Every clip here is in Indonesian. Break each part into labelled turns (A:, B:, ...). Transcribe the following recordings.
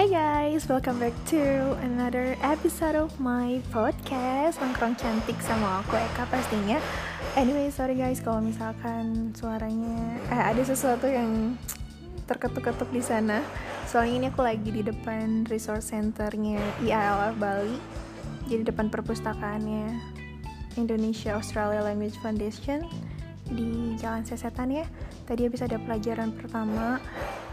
A: Hi guys, welcome back to another episode of my podcast. Nongkrong cantik sama aku Eka pastinya. Anyway, sorry guys kalau misalkan suaranya eh, ada sesuatu yang terketuk-ketuk di sana. Soalnya ini aku lagi di depan resource centernya IALF Bali Jadi depan perpustakaannya Indonesia Australia Language Foundation di Jalan Sesetan ya. Tadi habis ada pelajaran pertama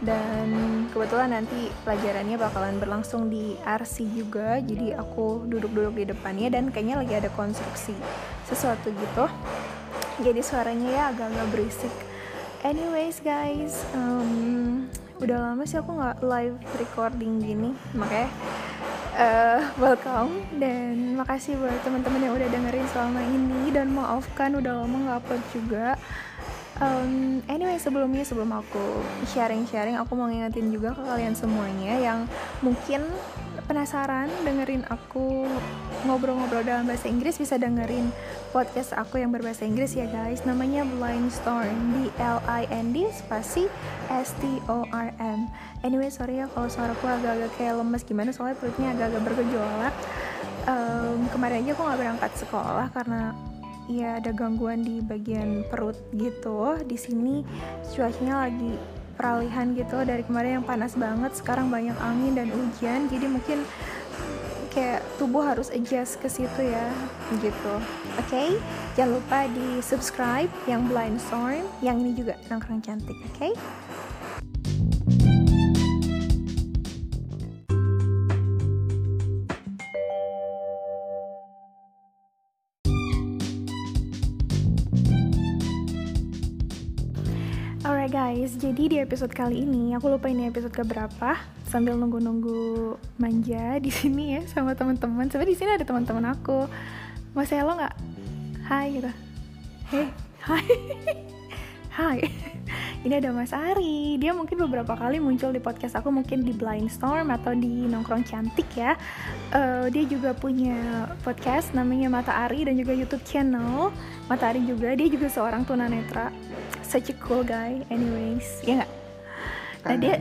A: dan kebetulan nanti pelajarannya bakalan berlangsung di RC juga. Jadi aku duduk-duduk di depannya dan kayaknya lagi ada konstruksi sesuatu gitu. Jadi suaranya ya agak-agak berisik. Anyways guys um, udah lama sih aku nggak live recording gini. Makanya uh, welcome dan makasih buat teman-teman yang udah dengerin selama ini. Dan maafkan udah lama nggak upload juga um, anyway sebelumnya sebelum aku sharing-sharing aku mau ngingetin juga ke kalian semuanya yang mungkin penasaran dengerin aku ngobrol-ngobrol dalam bahasa Inggris bisa dengerin podcast aku yang berbahasa Inggris ya guys. Namanya Blind Storm B L I N D spasi S T O R M. Anyway sorry ya kalau suaraku agak-agak kayak lemes. Gimana? Soalnya perutnya agak-agak bergejolak. Um, kemarin aja aku nggak berangkat sekolah karena ya ada gangguan di bagian perut gitu di sini cuacanya lagi peralihan gitu dari kemarin yang panas banget sekarang banyak angin dan hujan jadi mungkin kayak tubuh harus adjust ke situ ya gitu oke okay? jangan lupa di subscribe yang blind storm yang ini juga nongkrong cantik oke okay? Guys, jadi di episode kali ini aku lupa ini episode keberapa sambil nunggu-nunggu manja di sini ya sama teman-teman. Sebenarnya di sini ada teman-teman aku. Mas Elo nggak? Hai gitu. Hey, hai. hai. Ini ada Mas Ari. Dia mungkin beberapa kali muncul di podcast aku mungkin di Blind Storm atau di Nongkrong Cantik ya. Uh, dia juga punya podcast namanya Mata Ari dan juga YouTube channel Mata Ari juga. Dia juga seorang tunanetra such a cool guy. Anyways ya nggak? Nah dia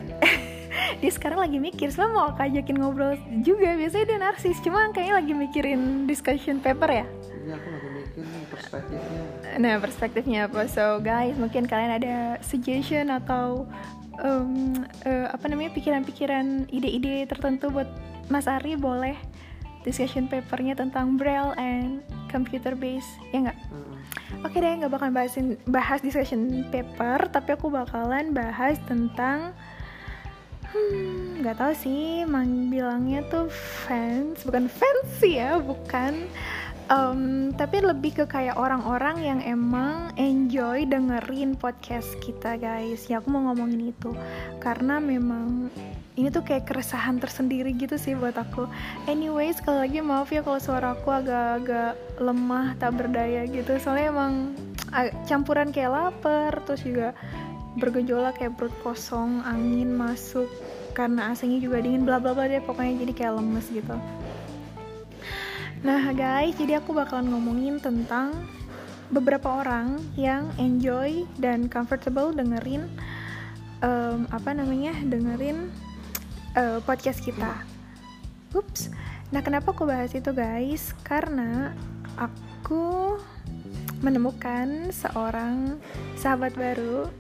A: dia sekarang lagi mikir sebenarnya mau aku ajakin ngobrol juga biasanya dia narsis cuma kayaknya lagi mikirin discussion paper ya?
B: Ini aku lagi mikir perspektifnya.
A: nah perspektifnya apa? So guys mungkin kalian ada suggestion atau um, uh, apa namanya pikiran-pikiran ide-ide tertentu buat Mas Ari boleh discussion papernya tentang braille and computer base ya nggak?
B: Hmm.
A: Oke deh, nggak bakalan bahasin bahas discussion paper, tapi aku bakalan bahas tentang hmm, nggak tahu sih, mang bilangnya tuh fans, bukan fans sih ya, bukan. Um, tapi lebih ke kayak orang-orang yang emang enjoy dengerin podcast kita guys. Ya aku mau ngomongin itu karena memang ini tuh kayak keresahan tersendiri gitu sih buat aku. Anyway, sekali lagi maaf ya kalau suara aku agak-agak lemah, tak berdaya gitu. Soalnya emang campuran kayak lapar, terus juga bergejolak kayak perut kosong, angin masuk karena AC-nya juga dingin, bla bla bla deh. Pokoknya jadi kayak lemes gitu. Nah guys, jadi aku bakalan ngomongin tentang beberapa orang yang enjoy dan comfortable dengerin em, apa namanya dengerin eh, podcast kita. Ups. Nah, kenapa aku bahas itu, guys? Karena aku menemukan seorang sahabat baru,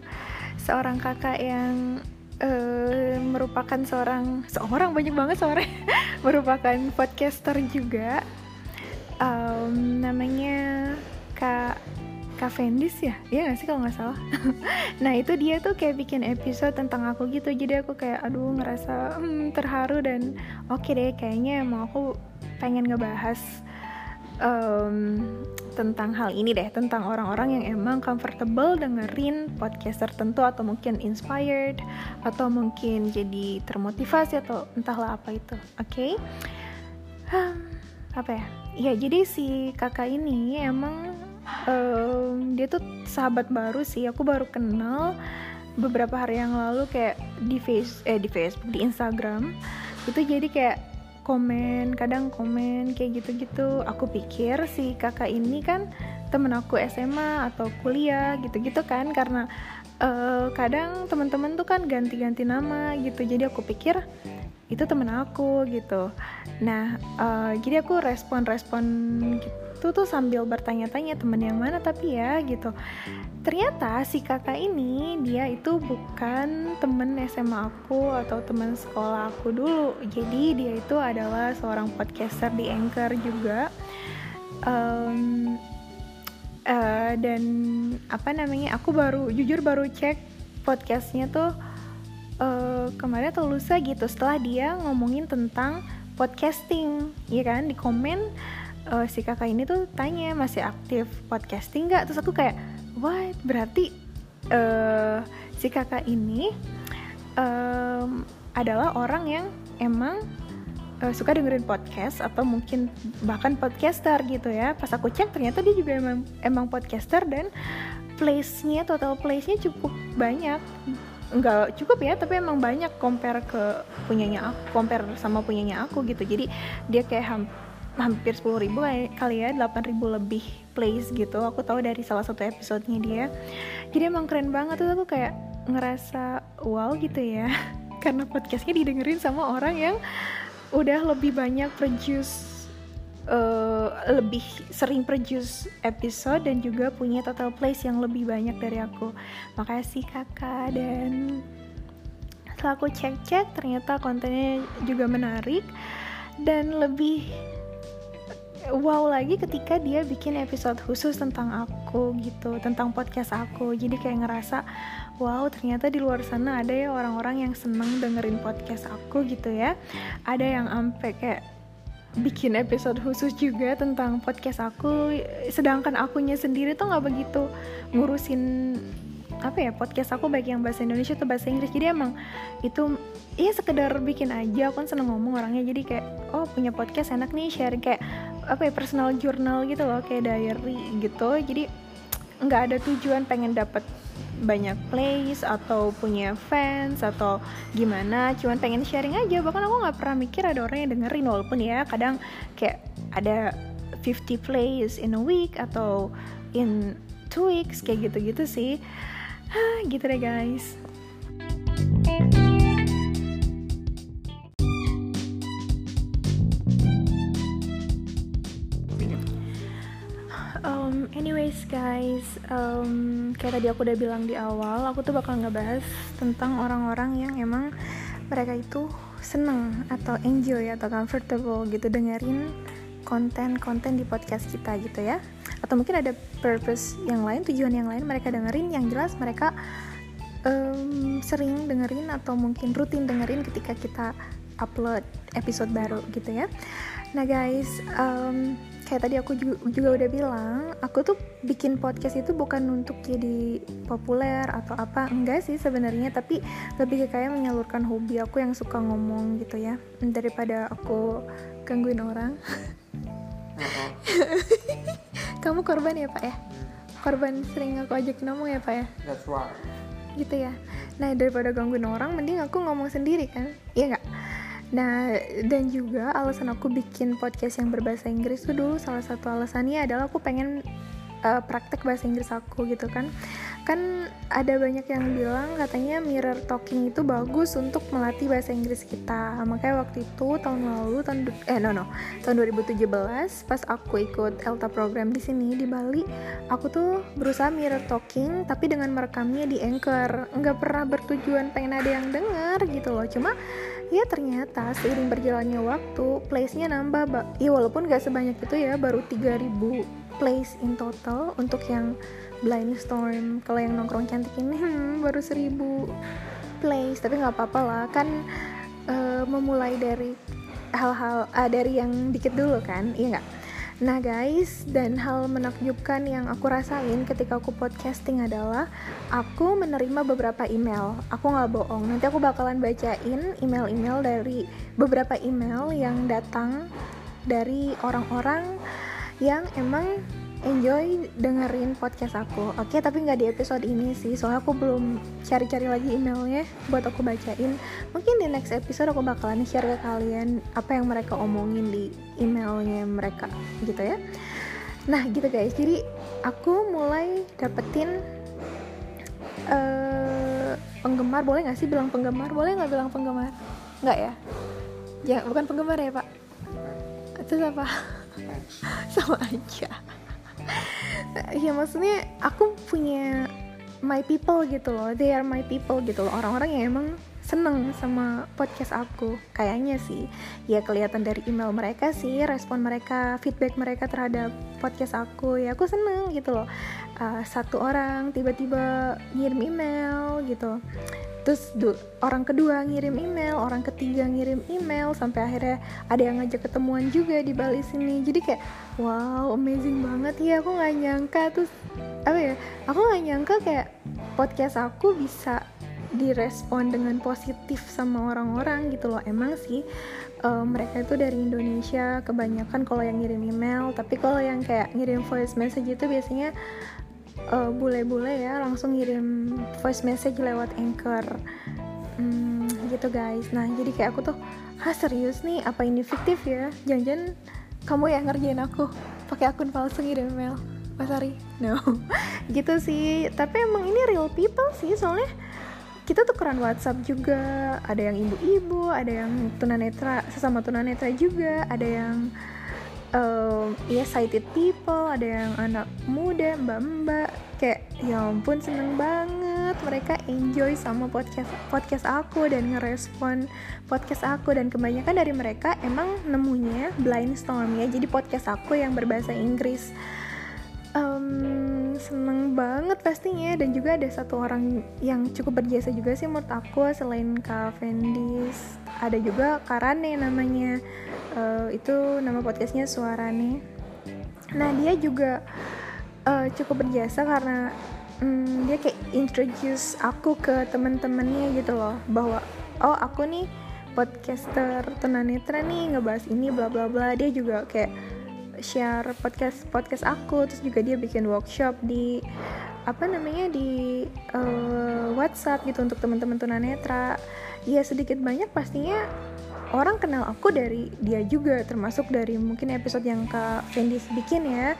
A: seorang kakak yang eh, merupakan seorang seorang banyak banget seorang merupakan podcaster juga. Em, namanya Kak Kak Fendis ya? Iya gak sih kalau nggak salah? nah itu dia tuh kayak bikin episode tentang aku gitu Jadi aku kayak aduh ngerasa hmm, terharu dan oke deh kayaknya emang aku pengen ngebahas em, tentang hal ini deh Tentang orang-orang yang emang comfortable dengerin podcast tertentu Atau mungkin inspired Atau mungkin jadi termotivasi atau entahlah apa itu Oke Hmm, apa ya? Ya jadi si kakak ini emang em, dia tuh sahabat baru sih. Aku baru kenal beberapa hari yang lalu kayak di face eh di Facebook di Instagram. Itu jadi kayak komen kadang komen kayak gitu-gitu. Aku pikir si kakak ini kan temen aku SMA atau kuliah gitu-gitu kan. Karena eh, kadang teman-teman tuh kan ganti-ganti nama gitu. Jadi aku pikir itu temen aku gitu. Nah uh, jadi aku respon-respon gitu tuh sambil bertanya-tanya temen yang mana tapi ya gitu. Ternyata si kakak ini dia itu bukan temen SMA aku atau temen sekolah aku dulu. Jadi dia itu adalah seorang podcaster di Anchor juga. Um, uh, dan apa namanya aku baru jujur baru cek podcastnya tuh uh, kemarin atau lusa gitu setelah dia ngomongin tentang podcasting ya kan di komen uh, si kakak ini tuh tanya masih aktif podcasting nggak? Terus aku kayak what? Berarti uh, si kakak ini um, adalah orang yang emang uh, suka dengerin podcast atau mungkin bahkan podcaster gitu ya. Pas aku cek ternyata dia juga emang emang podcaster dan place-nya total place-nya cukup banyak. Nggak cukup ya tapi emang banyak compare ke punyanya aku compare sama punyanya aku gitu. Jadi dia kayak ham hampir 10 ribu kali ya 8 ribu lebih plays gitu. Aku tahu dari salah satu episodenya dia. Jadi emang keren banget. Tuh aku kayak ngerasa wow gitu ya. Karena podcastnya didengerin sama orang yang udah lebih banyak produce uh, lebih sering produce episode dan juga punya total plays yang lebih banyak dari aku. Makasih kakak. Dan setelah aku cek-cek ternyata kontennya juga menarik dan lebih wow lagi ketika dia bikin episode khusus tentang aku gitu tentang podcast aku. Jadi kayak ngerasa wow ternyata di luar sana ada ya orang-orang yang seneng dengerin podcast aku gitu ya. Ada yang ampe kayak bikin episode khusus juga tentang podcast aku. Sedangkan akunya sendiri tuh nggak begitu ngurusin apa ya podcast aku baik yang bahasa Indonesia atau bahasa Inggris. Jadi emang itu ya sekedar bikin aja. Aku kan seneng ngomong orangnya. Jadi kayak oh punya podcast enak nih sharing kayak apa ya personal journal gitu loh kayak diary gitu. Jadi nggak ada tujuan pengen dapet banyak plays atau punya fans atau gimana. Cuman pengen sharing aja. Bahkan aku nggak pernah mikir ada orang yang dengerin walaupun ya kadang kayak ada 50 plays in a week atau in two weeks kayak gitu-gitu sih. Gitu deh guys guys. Um, kayak tadi aku udah bilang di awal aku tuh bakal ngebahas tentang orang-orang yang emang mereka itu seneng atau enjoy atau comfortable gitu dengerin konten-konten di podcast kita gitu ya. Atau mungkin ada purpose yang lain tujuan yang lain mereka dengerin yang jelas mereka um, sering dengerin atau mungkin rutin dengerin ketika kita upload episode baru gitu ya. Nah guys um, kayak tadi aku juga, juga udah bilang aku tuh bikin podcast itu bukan untuk jadi populer atau apa enggak sih sebenarnya tapi lebih ke kayak menyalurkan hobi aku yang suka ngomong gitu ya daripada aku gangguin orang. Kamu korban ya pak ya? Korban sering aku ajak ngomong ya pak ya?
B: That's right.
A: gitu ya? Nah daripada gangguin orang mending aku ngomong sendiri kan? Iya nggak Nah, dan juga alasan aku bikin podcast yang berbahasa Inggris tuh dulu salah satu alasannya adalah aku pengen uh, praktek bahasa Inggris aku gitu kan. Kan ada banyak yang bilang katanya mirror talking itu bagus untuk melatih bahasa Inggris kita. Makanya waktu itu tahun lalu tahun eh no no, tahun 2017 pas aku ikut ELTA program di sini di Bali, aku tuh berusaha mirror talking tapi dengan merekamnya di Anchor. Nggak pernah bertujuan pengen ada yang denger gitu loh. Cuma ya ternyata seiring berjalannya waktu place-nya nambah ba ya walaupun gak sebanyak itu ya baru 3000 place in total untuk yang blind storm. Kalau yang nongkrong cantik ini hmm, baru 1000 place tapi nggak apa-apa lah. Kan uh, memulai dari hal-hal uh, dari yang dikit dulu kan iya nggak? Nah guys, dan hal menakjubkan yang aku rasain ketika aku podcasting adalah aku menerima beberapa email. Aku nggak bohong, nanti aku bakalan bacain email-email dari beberapa email yang datang dari orang-orang yang emang enjoy dengerin podcast aku. Oke okay, tapi nggak di episode ini sih soalnya aku belum cari-cari lagi emailnya buat aku bacain. Mungkin di next episode aku bakalan share ke kalian apa yang mereka omongin di emailnya mereka gitu ya. Nah gitu guys. Jadi aku mulai dapetin uh, penggemar. Boleh nggak sih bilang penggemar? Boleh nggak bilang penggemar? Nggak ya? Ya bukan penggemar ya pak? Itu apa Sama aja. Ya maksudnya aku punya my people gitu loh. They are my people gitu loh. Orang-orang yang emang seneng sama podcast aku. Kayaknya sih ya kelihatan dari email mereka sih respon mereka feedback mereka terhadap podcast aku. Ya aku seneng gitu loh. Uh, satu orang tiba-tiba ngirim email gitu terus orang kedua ngirim email orang ketiga ngirim email sampai akhirnya ada yang ngajak ketemuan juga di Bali sini. Jadi kayak wow amazing banget ya aku nggak nyangka. Terus apa ya aku nggak nyangka kayak podcast aku bisa direspon dengan positif sama orang-orang gitu loh. Emang sih eh, mereka itu dari Indonesia kebanyakan kalau yang ngirim email tapi kalau yang kayak ngirim voice message itu biasanya eh, bule-bule ya langsung ngirim voice message lewat anchor. Hmm, gitu guys. Nah jadi kayak aku tuh ah serius nih? Apa ini fiktif ya? Jangan-jangan kamu yang ngerjain aku. Pakai akun palsu ngirim email Mas Ari no. Gitu sih. Tapi emang ini real people sih soalnya kita tukeran WhatsApp juga. Ada yang ibu-ibu ada yang tunanetra sesama tunanetra juga. Ada yang um, ya sighted people ada yang anak muda mbak-mbak kayak ya ampun seneng banget. Mereka enjoy sama podcast podcast aku dan ngerespon podcast aku. Dan kebanyakan dari mereka emang nemunya blind storm ya. Jadi podcast aku yang berbahasa Inggris Em, seneng banget pastinya. Dan juga ada satu orang yang cukup berjasa juga sih menurut aku selain Kak Fendis. Ada juga Karane namanya. Eh, itu nama podcastnya Suarane nah dia juga eh, cukup berjasa karena mm, dia kayak introduce aku ke teman-temannya gitu loh. Bahwa oh aku nih podcaster tunanetra nih ngebahas ini bla bla bla. Dia juga kayak share podcast podcast aku. Terus juga dia bikin workshop di apa namanya di eh, WhatsApp gitu untuk teman-teman tunanetra. Ya sedikit banyak pastinya orang kenal aku dari dia juga termasuk dari mungkin episode yang Kak Fendis bikin ya.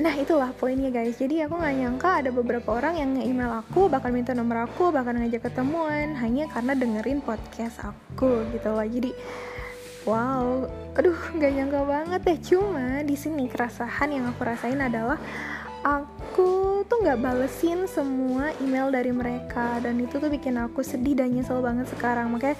A: Nah itulah poinnya guys. Jadi aku gak nyangka ada beberapa orang yang nge-email aku Bahkan minta nomor aku Bahkan ngajak ketemuan Hanya karena dengerin podcast aku gitu loh. Jadi wow Aduh gak nyangka banget deh. Cuma di sini keresahan yang aku rasain adalah Aku tuh gak balesin semua email dari mereka. Dan itu tuh bikin aku sedih dan nyesel banget sekarang. Makanya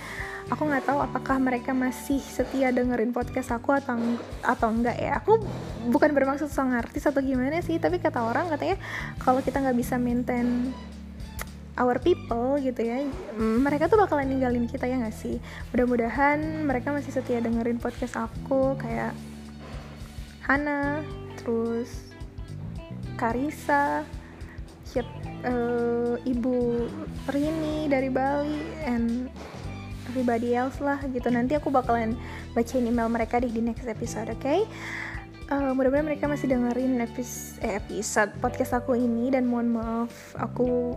A: aku nggak tahu apakah mereka masih setia dengerin podcast aku atau atau enggak ya. Aku bukan bermaksud so artis atau gimana sih tapi kata orang katanya kalau kita nggak bisa maintain our people gitu ya. Mm, mereka tuh bakalan ninggalin kita ya nggak sih? Mudah-mudahan mereka masih setia dengerin podcast aku kayak Hana terus Karisa eh, Ibu Rini dari Bali and everybody else lah gitu. Nanti aku bakalan bacain email mereka di, di next episode oke okay? Eh, mudah-mudahan mereka masih dengerin epis eh, episode podcast aku ini dan mohon maaf aku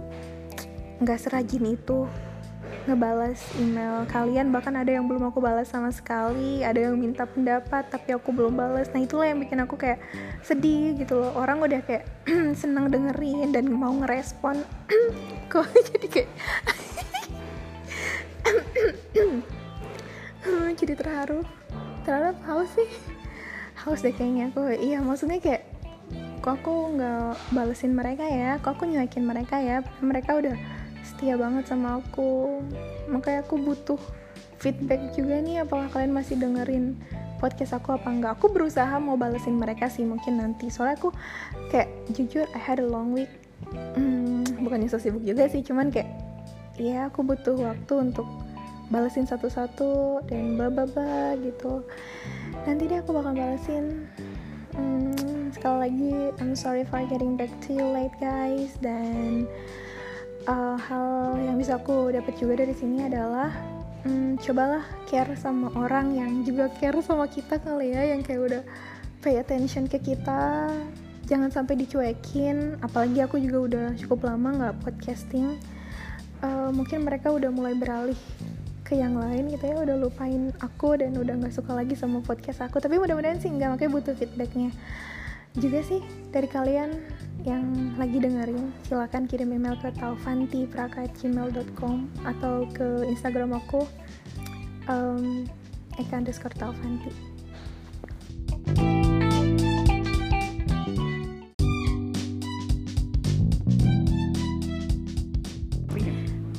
A: nggak serajin itu ngebalas email kalian. Bahkan ada yang belum aku balas sama sekali ada yang minta pendapat tapi aku belum balas. Nah itulah yang bikin aku kayak sedih gitu loh. Orang udah kayak senang dengerin dan mau ngerespon. Kok jadi kayak jadi terharu terharu haus sih. Haus deh kayaknya aku. Iya maksudnya kayak kok aku nggak balesin mereka ya? Kok aku nyuekin mereka ya? Mereka udah setia banget sama aku. Makanya aku butuh feedback juga nih apakah kalian masih dengerin podcast aku apa enggak. Aku berusaha mau balesin mereka sih mungkin nanti. Soalnya aku kayak jujur I had a long week. Hmm, bukan so sibuk juga sih cuman kayak ya aku butuh waktu untuk balesin satu-satu dan bla bla bla gitu. Nanti deh aku bakal balesin. Hmm, sekali lagi I'm sorry for getting back to you late guys. Dan uh, hal yang bisa aku dapat juga dari sini adalah hmm, cobalah care sama orang yang juga care sama kita kali ya yang kayak udah pay attention ke kita. Jangan sampai dicuekin apalagi aku juga udah cukup lama nggak podcasting. Uh, mungkin mereka udah mulai beralih ke yang lain gitu ya udah lupain aku dan udah nggak suka lagi sama podcast aku. Tapi mudah-mudahan sih enggak makanya butuh feedbacknya juga sih dari kalian yang lagi dengerin silakan kirim email ke taufantipraka@gmail.com atau ke instagram aku um, Eka underscore Taufanti.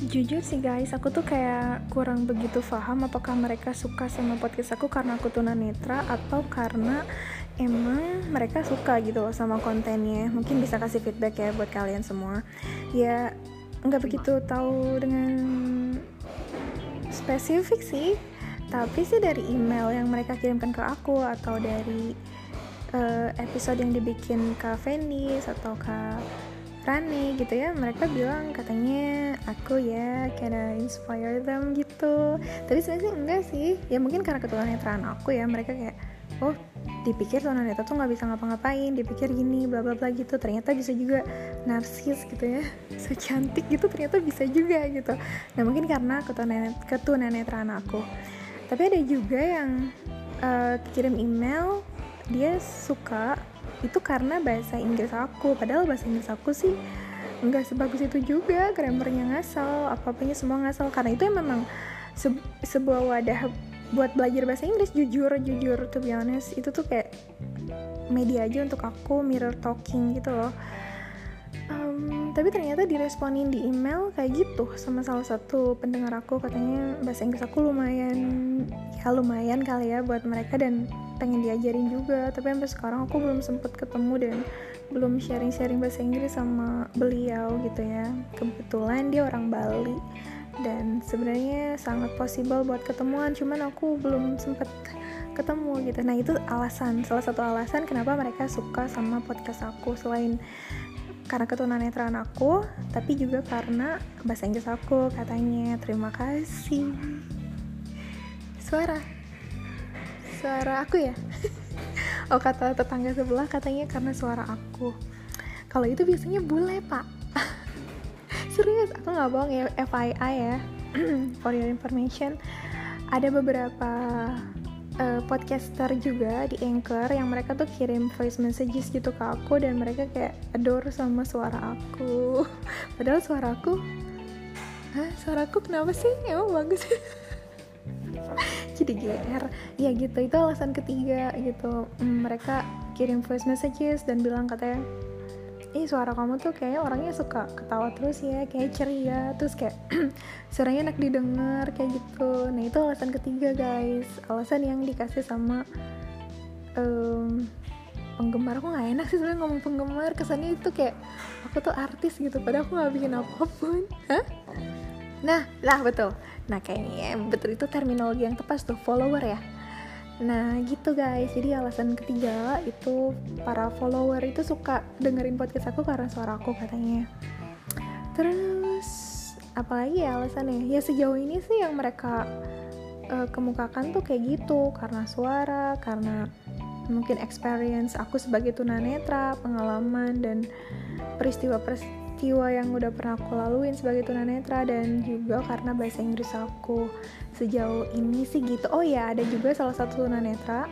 A: Jujur sih guys aku tuh kayak kurang begitu paham apakah mereka suka sama podcast aku karena aku tunanetra atau karena emang mereka suka gitu loh sama kontennya. Mungkin bisa kasih feedback ya buat kalian semua. Ya nggak begitu tahu dengan spesifik sih. Tapi sih dari email yang mereka kirimkan ke aku atau dari uh, episode yang dibikin ke Fenis atau ke Rani gitu ya mereka bilang katanya aku ya kinda inspire them? gitu. Tapi sebenarnya enggak sih. Ya mungkin karena keturunan aku ya mereka kayak oh dipikir tunanetra tuh nggak bisa ngapa-ngapain dipikir gini bla bla bla gitu. Ternyata bisa juga narsis gitu ya so cantik gitu ternyata bisa juga gitu. Nah mungkin karena ketunanetraan aku. Tapi ada juga yang uh, kirim email dia suka itu karena bahasa Inggris aku. Padahal bahasa Inggris aku sih nggak sebagus itu juga grammarnya ngasal apa-apanya semua ngasal. Karena itu memang se sebuah wadah buat belajar bahasa Inggris jujur jujur to be honest itu tuh kayak media aja untuk aku mirror talking gitu loh. Um, tapi ternyata diresponin di email kayak gitu sama salah satu pendengar aku katanya bahasa Inggris aku lumayan ya lumayan kali ya buat mereka dan pengen diajarin juga. Tapi sampai sekarang aku belum sempet ketemu dan belum sharing-sharing bahasa Inggris sama beliau gitu ya. Kebetulan dia orang Bali dan sebenarnya sangat possible buat ketemuan cuman aku belum sempet ketemu gitu. Nah itu alasan salah satu alasan kenapa mereka suka sama podcast aku. Selain karena ketunanetraan aku tapi juga karena bahasa Inggris aku katanya. Terima kasih. Suara. Suara aku ya? Oh kata tetangga sebelah katanya karena suara aku. Kalau itu biasanya bule pak serius aku nggak bohong ya FYI ya. For your information ada beberapa uh, podcaster juga di Anchor yang mereka tuh kirim voice messages gitu ke aku dan mereka kayak adore sama suara aku. Padahal suara aku Hah, suara aku kenapa sih? Emang bagus. Jadi GR ya gitu itu alasan ketiga gitu. Hmm, mereka kirim voice messages dan bilang katanya ih suara kamu tuh kayak orangnya suka ketawa terus ya kayak ceria. Terus kayak suaranya enak didengar kayak gitu. Nah itu alasan ketiga guys. Alasan yang dikasih sama um, penggemar. Aku nggak enak sih sebenarnya ngomong penggemar. Kesannya itu kayak aku tuh artis gitu padahal aku nggak bikin apa pun. Hah? nah lah betul. Nah kayaknya betul itu terminologi yang tepat tuh follower ya nah gitu guys. Jadi alasan ketiga itu para follower itu suka dengerin podcast aku karena suara aku katanya. Terus apalagi ya alasannya? Ya sejauh ini sih yang mereka uh, kemukakan tuh kayak gitu. Karena suara karena mungkin experience aku sebagai tunanetra pengalaman dan peristiwa-peristiwa peristiwa yang udah pernah aku laluin sebagai tunanetra dan juga karena bahasa Inggris aku sejauh ini sih gitu. Oh ya ada juga salah satu tunanetra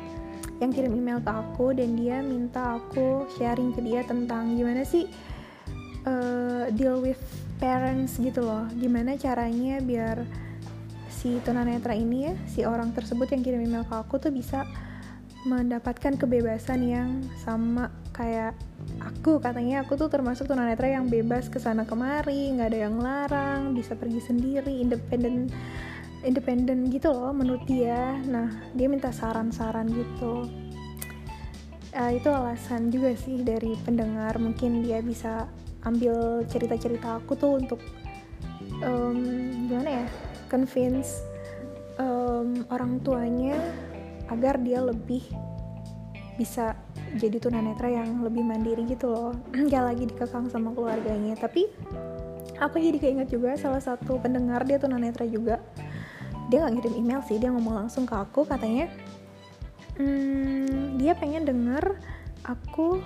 A: yang kirim email ke aku dan dia minta aku sharing ke dia tentang gimana sih uh, deal with parents gitu loh. Gimana caranya biar si tunanetra ini ya si orang tersebut yang kirim email ke aku tuh bisa mendapatkan kebebasan yang sama kayak aku. Katanya aku tuh termasuk tunanetra yang bebas ke sana kemari nggak ada yang larang bisa pergi sendiri independen independen gitu loh menurut dia. Nah dia minta saran-saran gitu. Uh, itu alasan juga sih dari pendengar. Mungkin dia bisa ambil cerita-cerita aku tuh untuk um, gimana ya convince um, orang tuanya agar dia lebih bisa jadi tunanetra yang lebih mandiri gitu loh. Gak lagi dikekang sama keluarganya. Tapi aku jadi keinget juga salah satu pendengar dia tunanetra juga. Dia nggak ngirim email sih dia ngomong langsung ke aku katanya hmm, dia pengen denger aku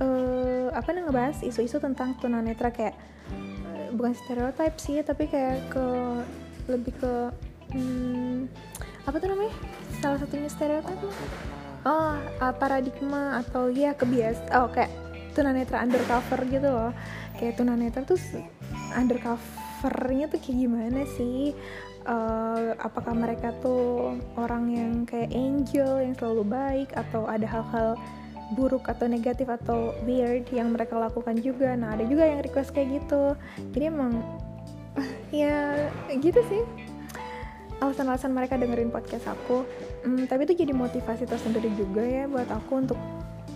A: uh, apa nih ngebahas isu-isu tentang tunanetra kayak uh, bukan stereotip sih tapi kayak ke lebih ke hmm, apa tuh namanya? Salah satunya stereotip oh uh, paradigma atau ya kebias oh kayak tunanetra undercover gitu loh. Kayak tunanetra tuh undercover covernya tuh kayak gimana sih? Uh, apakah mereka tuh orang yang kayak angel yang selalu baik atau ada hal-hal buruk atau negatif atau weird yang mereka lakukan juga? Nah ada juga yang request kayak gitu. Jadi emang ya gitu sih alasan-alasan mereka dengerin podcast aku. Hmm, tapi itu jadi motivasi tersendiri juga ya buat aku untuk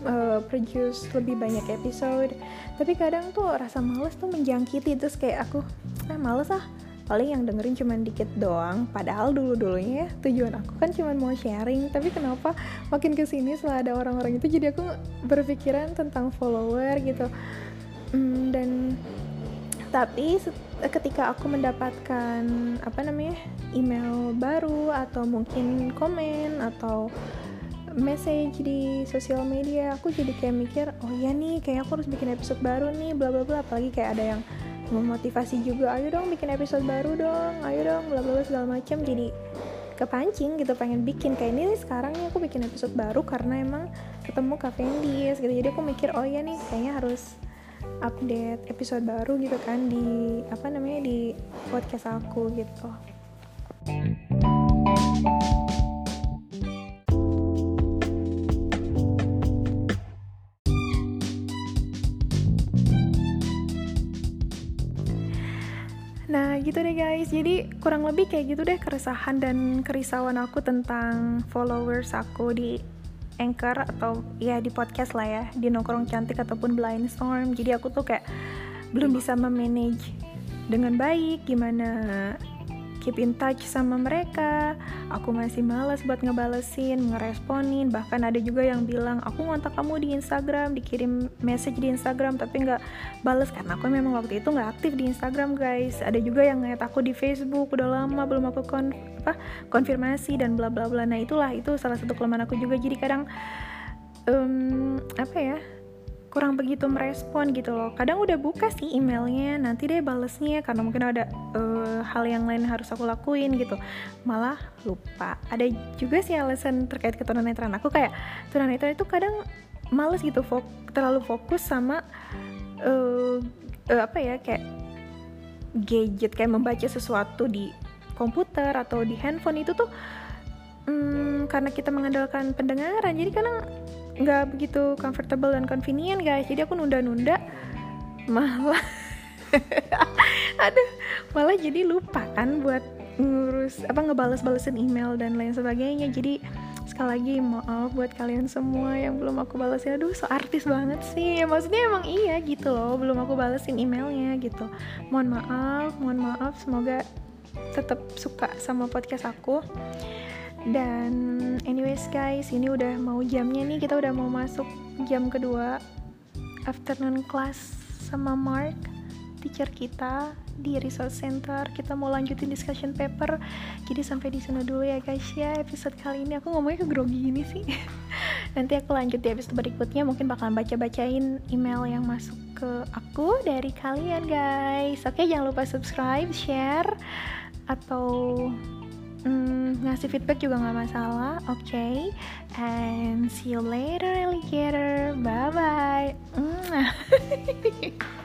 A: uh, produce lebih banyak episode. Tapi kadang tuh rasa males tuh menjangkiti terus kayak aku eh males ah. Paling yang dengerin cuma dikit doang. Padahal dulu dulunya ya tujuan aku kan cuma mau sharing. Tapi kenapa makin ke sini setelah ada orang-orang itu jadi aku berpikiran tentang follower gitu. Hmm, dan tapi ketika aku mendapatkan apa namanya email baru atau mungkin komen atau message di sosial media aku jadi kayak mikir oh ya nih kayak aku harus bikin episode baru nih bla bla bla. Apalagi kayak ada yang memotivasi juga ayo dong bikin episode baru dong ayo dong bla bla segala macam jadi kepancing gitu pengen bikin. Kayak ini sekarang nih aku bikin episode baru karena emang ketemu Kak Fendis gitu. Jadi aku mikir oh iya nih kayaknya harus update episode baru gitu kan di apa namanya di podcast aku gitu. Nah gitu deh guys, jadi kurang lebih kayak gitu deh keresahan dan kerisauan aku tentang followers aku di Anchor atau ya di podcast lah ya, di Nongkrong Cantik ataupun Blind Storm. Jadi aku tuh kayak belum bisa memanage dengan baik gimana keep in touch sama mereka. Aku masih males buat ngebalesin ngeresponin. Bahkan ada juga yang bilang aku ngontak kamu di Instagram dikirim message di Instagram tapi nggak bales. Karena aku memang waktu itu nggak aktif di Instagram guys. Ada juga yang ngeliat aku di Facebook udah lama belum aku kon apa konfirmasi dan bla bla bla. Nah itulah itu salah satu kelemahan aku juga. Jadi kadang um, apa ya kurang begitu merespon gitu loh. Kadang udah buka sih emailnya nanti deh balesnya karena mungkin ada uh, hal yang lain harus aku lakuin gitu. Malah lupa. Ada juga sih alasan terkait keturunan aku kayak tunanetra itu kadang males gitu fok terlalu fokus sama uh, uh, apa ya kayak gadget kayak membaca sesuatu di komputer atau di handphone itu tuh um, karena kita mengandalkan pendengaran. Jadi kadang nggak begitu comfortable dan convenient guys. Jadi aku nunda-nunda malah ada malah jadi lupa kan buat ngurus apa ngebales-balesin email dan lain sebagainya. Jadi sekali lagi maaf buat kalian semua yang belum aku balesin. Aduh so artis banget sih. Ya, maksudnya emang iya gitu loh belum aku balesin emailnya gitu. Mohon maaf mohon maaf. Semoga tetap suka sama podcast aku dan anyways guys ini udah mau jamnya nih. Kita udah mau masuk jam kedua. Afternoon class sama Mark teacher kita di resource center. Kita mau lanjutin discussion paper. Jadi sampai di sana dulu ya guys ya. Episode kali ini aku ngomongnya ke grogi gini sih. Nanti aku lanjut di episode berikutnya. Mungkin bakalan baca-bacain email yang masuk ke aku dari kalian guys. Oke jangan lupa subscribe share atau mm, ngasih feedback juga nggak masalah oke okay? and see you later alligator bye bye mm.